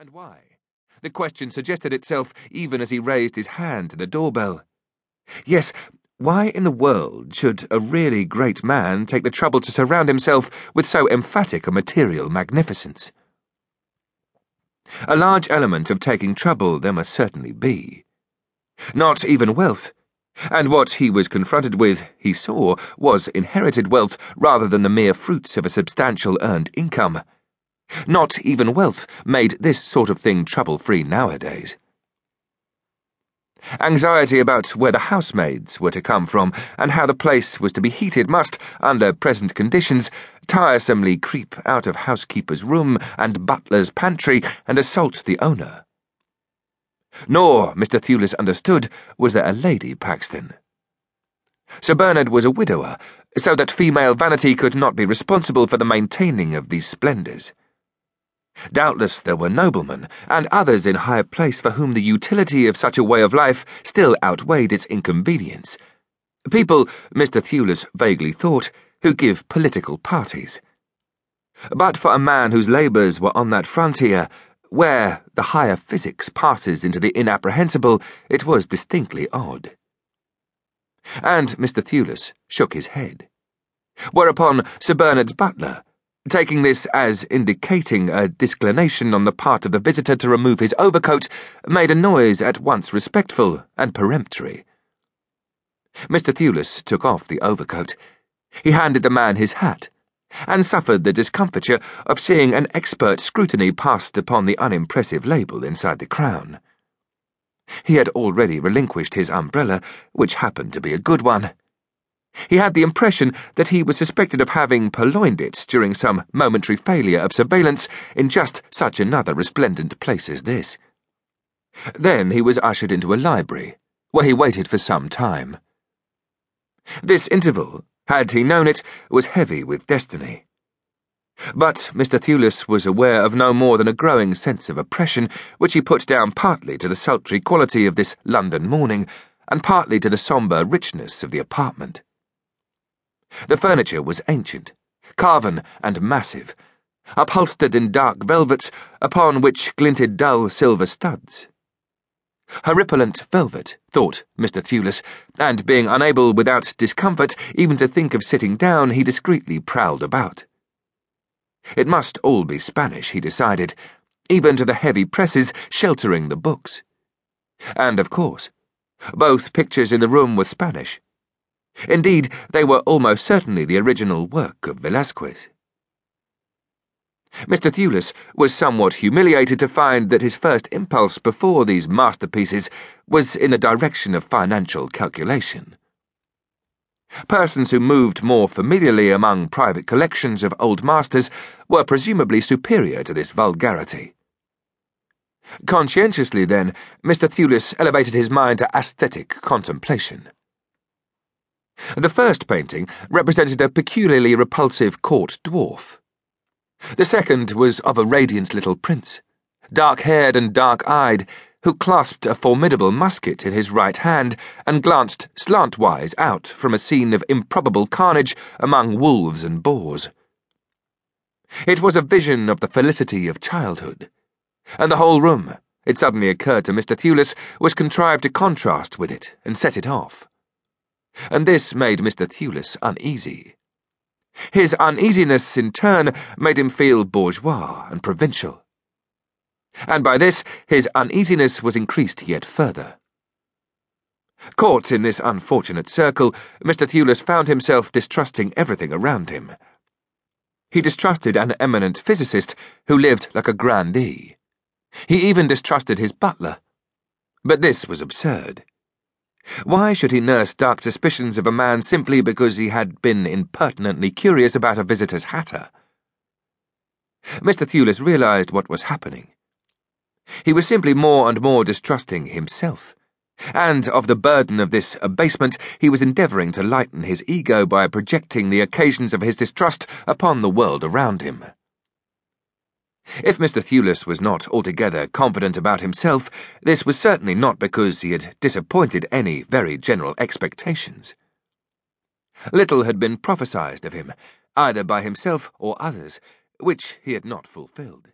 And why? The question suggested itself even as he raised his hand to the doorbell. Yes, why in the world should a really great man take the trouble to surround himself with so emphatic a material magnificence? A large element of taking trouble there must certainly be. Not even wealth. And what he was confronted with, he saw, was inherited wealth rather than the mere fruits of a substantial earned income. Not even wealth made this sort of thing trouble free nowadays. Anxiety about where the housemaids were to come from and how the place was to be heated must, under present conditions, tiresomely creep out of housekeeper's room and butler's pantry and assault the owner. Nor, Mr. Thewless understood, was there a Lady Paxton. Sir Bernard was a widower, so that female vanity could not be responsible for the maintaining of these splendours. Doubtless there were noblemen and others in high place for whom the utility of such a way of life still outweighed its inconvenience. People, Mr. Thewless vaguely thought, who give political parties. But for a man whose labours were on that frontier, where the higher physics passes into the inapprehensible, it was distinctly odd. And Mr. Thewless shook his head. Whereupon Sir Bernard's butler, taking this as indicating a disclination on the part of the visitor to remove his overcoat, made a noise at once respectful and peremptory. Mr. Thewless took off the overcoat. He handed the man his hat, and suffered the discomfiture of seeing an expert scrutiny passed upon the unimpressive label inside the crown. He had already relinquished his umbrella, which happened to be a good one. He had the impression that he was suspected of having purloined it during some momentary failure of surveillance in just such another resplendent place as this. Then he was ushered into a library, where he waited for some time. This interval, had he known it, was heavy with destiny. But Mr. Thewless was aware of no more than a growing sense of oppression, which he put down partly to the sultry quality of this London morning, and partly to the sombre richness of the apartment. The furniture was ancient, carven, and massive, upholstered in dark velvets upon which glinted dull silver studs. Horripilant velvet, thought Mr. Thewless, and being unable without discomfort even to think of sitting down, he discreetly prowled about. It must all be Spanish, he decided, even to the heavy presses sheltering the books. And, of course, both pictures in the room were Spanish Indeed, they were almost certainly the original work of Velasquez. Mr. Thewless was somewhat humiliated to find that his first impulse before these masterpieces was in the direction of financial calculation. Persons who moved more familiarly among private collections of old masters were presumably superior to this vulgarity. Conscientiously, then, Mr. Thewless elevated his mind to aesthetic contemplation. The first painting represented a peculiarly repulsive court dwarf. The second was of a radiant little prince, dark haired and dark eyed, who clasped a formidable musket in his right hand and glanced slantwise out from a scene of improbable carnage among wolves and boars. It was a vision of the felicity of childhood, and the whole room, it suddenly occurred to Mr. Thewless, was contrived to contrast with it and set it off and this made Mr. Thewless uneasy. His uneasiness, in turn, made him feel bourgeois and provincial. And by this, his uneasiness was increased yet further. Caught in this unfortunate circle, Mr. Thewless found himself distrusting everything around him. He distrusted an eminent physicist who lived like a grandee. He even distrusted his butler. But this was absurd. Why should he nurse dark suspicions of a man simply because he had been impertinently curious about a visitor's hatter? Mr. Thewless realized what was happening. He was simply more and more distrusting himself, and of the burden of this abasement he was endeavouring to lighten his ego by projecting the occasions of his distrust upon the world around him. If Mr. Thewless was not altogether confident about himself, this was certainly not because he had disappointed any very general expectations. Little had been prophesied of him, either by himself or others, which he had not fulfilled.